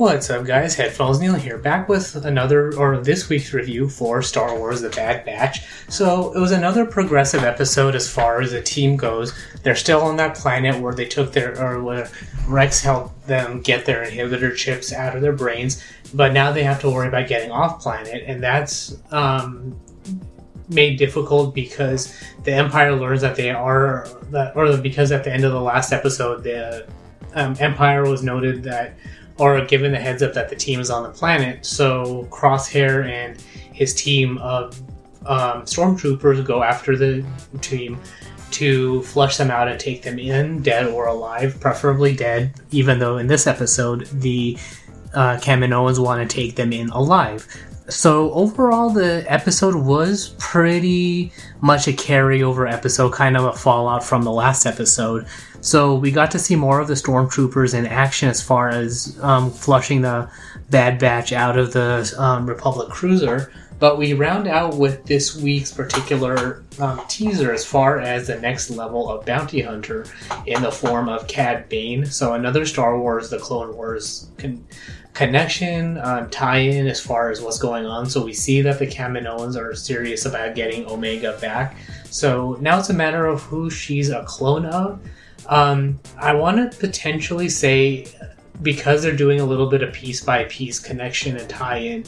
What's up, guys? Headphones Neil here, back with another, or this week's review for Star Wars The Bad Batch. So, it was another progressive episode as far as the team goes. They're still on that planet where they took their, or where Rex helped them get their inhibitor chips out of their brains, but now they have to worry about getting off planet, and that's um, made difficult because the Empire learns that they are, that, or because at the end of the last episode, the um, Empire was noted that or given the heads up that the team is on the planet. So Crosshair and his team of um, stormtroopers go after the team to flush them out and take them in, dead or alive, preferably dead. Even though in this episode the uh, Kaminoans want to take them in alive. So overall, the episode was pretty much a carryover episode, kind of a fallout from the last episode. So we got to see more of the stormtroopers in action as far as um, flushing the Bad Batch out of the um, Republic cruiser. But we round out with this week's particular um, teaser as far as the next level of bounty hunter in the form of Cad Bane. So another Star Wars, the Clone Wars con- connection, um, tie-in as far as what's going on. So we see that the Kaminoans are serious about getting Omega back. So now it's a matter of who she's a clone of. Um, I want to potentially say because they're doing a little bit of piece by piece connection and tie-in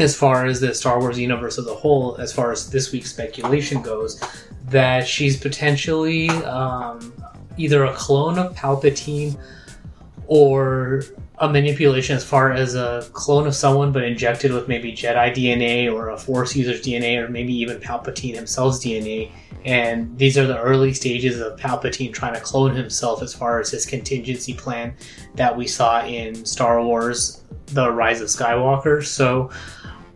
as far as the Star Wars universe as a whole, as far as this week's speculation goes, that she's potentially um, either a clone of Palpatine or a manipulation as far as a clone of someone but injected with maybe Jedi DNA or a Force user's DNA or maybe even Palpatine himself's DNA. And these are the early stages of Palpatine trying to clone himself as far as his contingency plan that we saw in Star Wars The Rise of Skywalker. So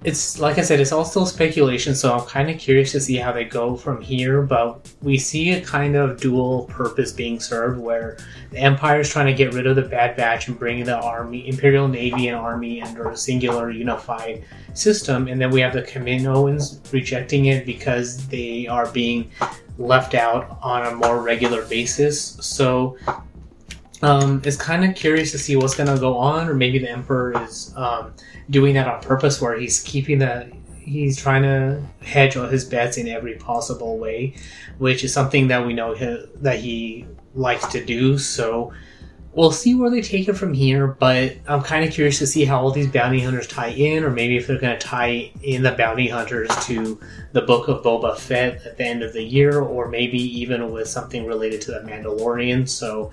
it's like I said, it's all still speculation, so I'm kind of curious to see how they go from here. But we see a kind of dual purpose being served where the Empire is trying to get rid of the Bad Batch and bring the army, Imperial Navy, and army under a singular unified system, and then we have the Kaminoans rejecting it because they are being left out on a more regular basis. So um, it's kind of curious to see what's going to go on, or maybe the Emperor is. Um, doing that on purpose, where he's keeping the he's trying to hedge all his bets in every possible way, which is something that we know he, that he likes to do. So we'll see where they take it from here. But I'm kind of curious to see how all these bounty hunters tie in, or maybe if they're going to tie in the bounty hunters to the book of Boba Fett at the end of the year, or maybe even with something related to the Mandalorian. So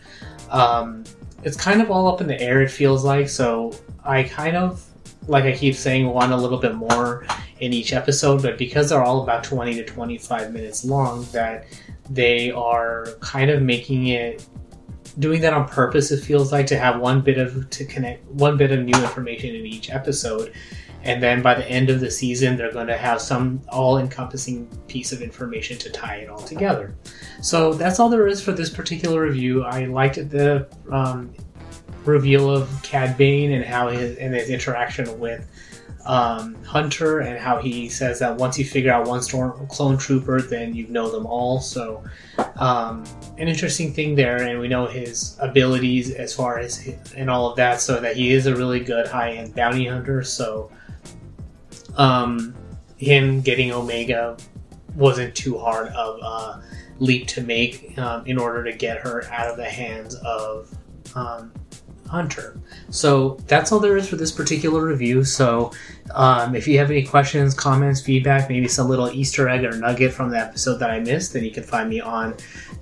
um, it's kind of all up in the air. It feels like so. I kind of like I keep saying, want a little bit more in each episode, but because they're all about 20 to 25 minutes long, that they are kind of making it doing that on purpose it feels like to have one bit of to connect one bit of new information in each episode. And then by the end of the season they're going to have some all-encompassing piece of information to tie it all together. So that's all there is for this particular review. I liked the um, reveal of Cad Bane and how his and his interaction with um, Hunter and how he says that once you figure out one storm clone trooper, then you know them all. So um, an interesting thing there, and we know his abilities as far as and all of that, so that he is a really good high end bounty hunter. So um, him getting Omega wasn't too hard of a leap to make um, in order to get her out of the hands of um, Hunter. So that's all there is for this particular review. So um, if you have any questions, comments, feedback, maybe some little Easter egg or nugget from the episode that I missed, then you can find me on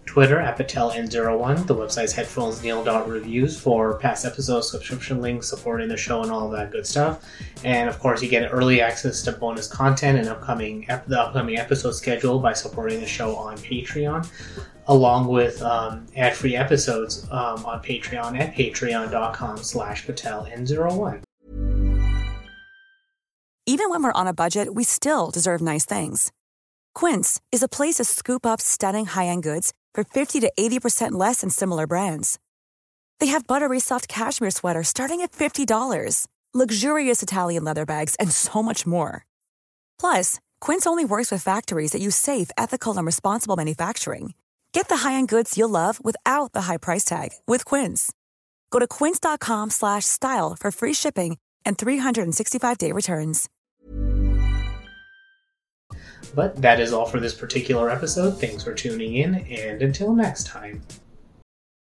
Twitter at PatelN01. The website's headphonesneil.reviews for past episodes, subscription links, supporting the show, and all that good stuff. And of course, you get early access to bonus content and upcoming ep- the upcoming episode schedule by supporting the show on Patreon along with um, ad-free episodes um, on Patreon at patreon.com slash pateln01. Even when we're on a budget, we still deserve nice things. Quince is a place to scoop up stunning high-end goods for 50 to 80% less than similar brands. They have buttery soft cashmere sweaters starting at $50, luxurious Italian leather bags, and so much more. Plus, Quince only works with factories that use safe, ethical, and responsible manufacturing. Get the high-end goods you'll love without the high price tag with Quince. Go to quince.com slash style for free shipping and 365-day returns. But that is all for this particular episode. Thanks for tuning in, and until next time.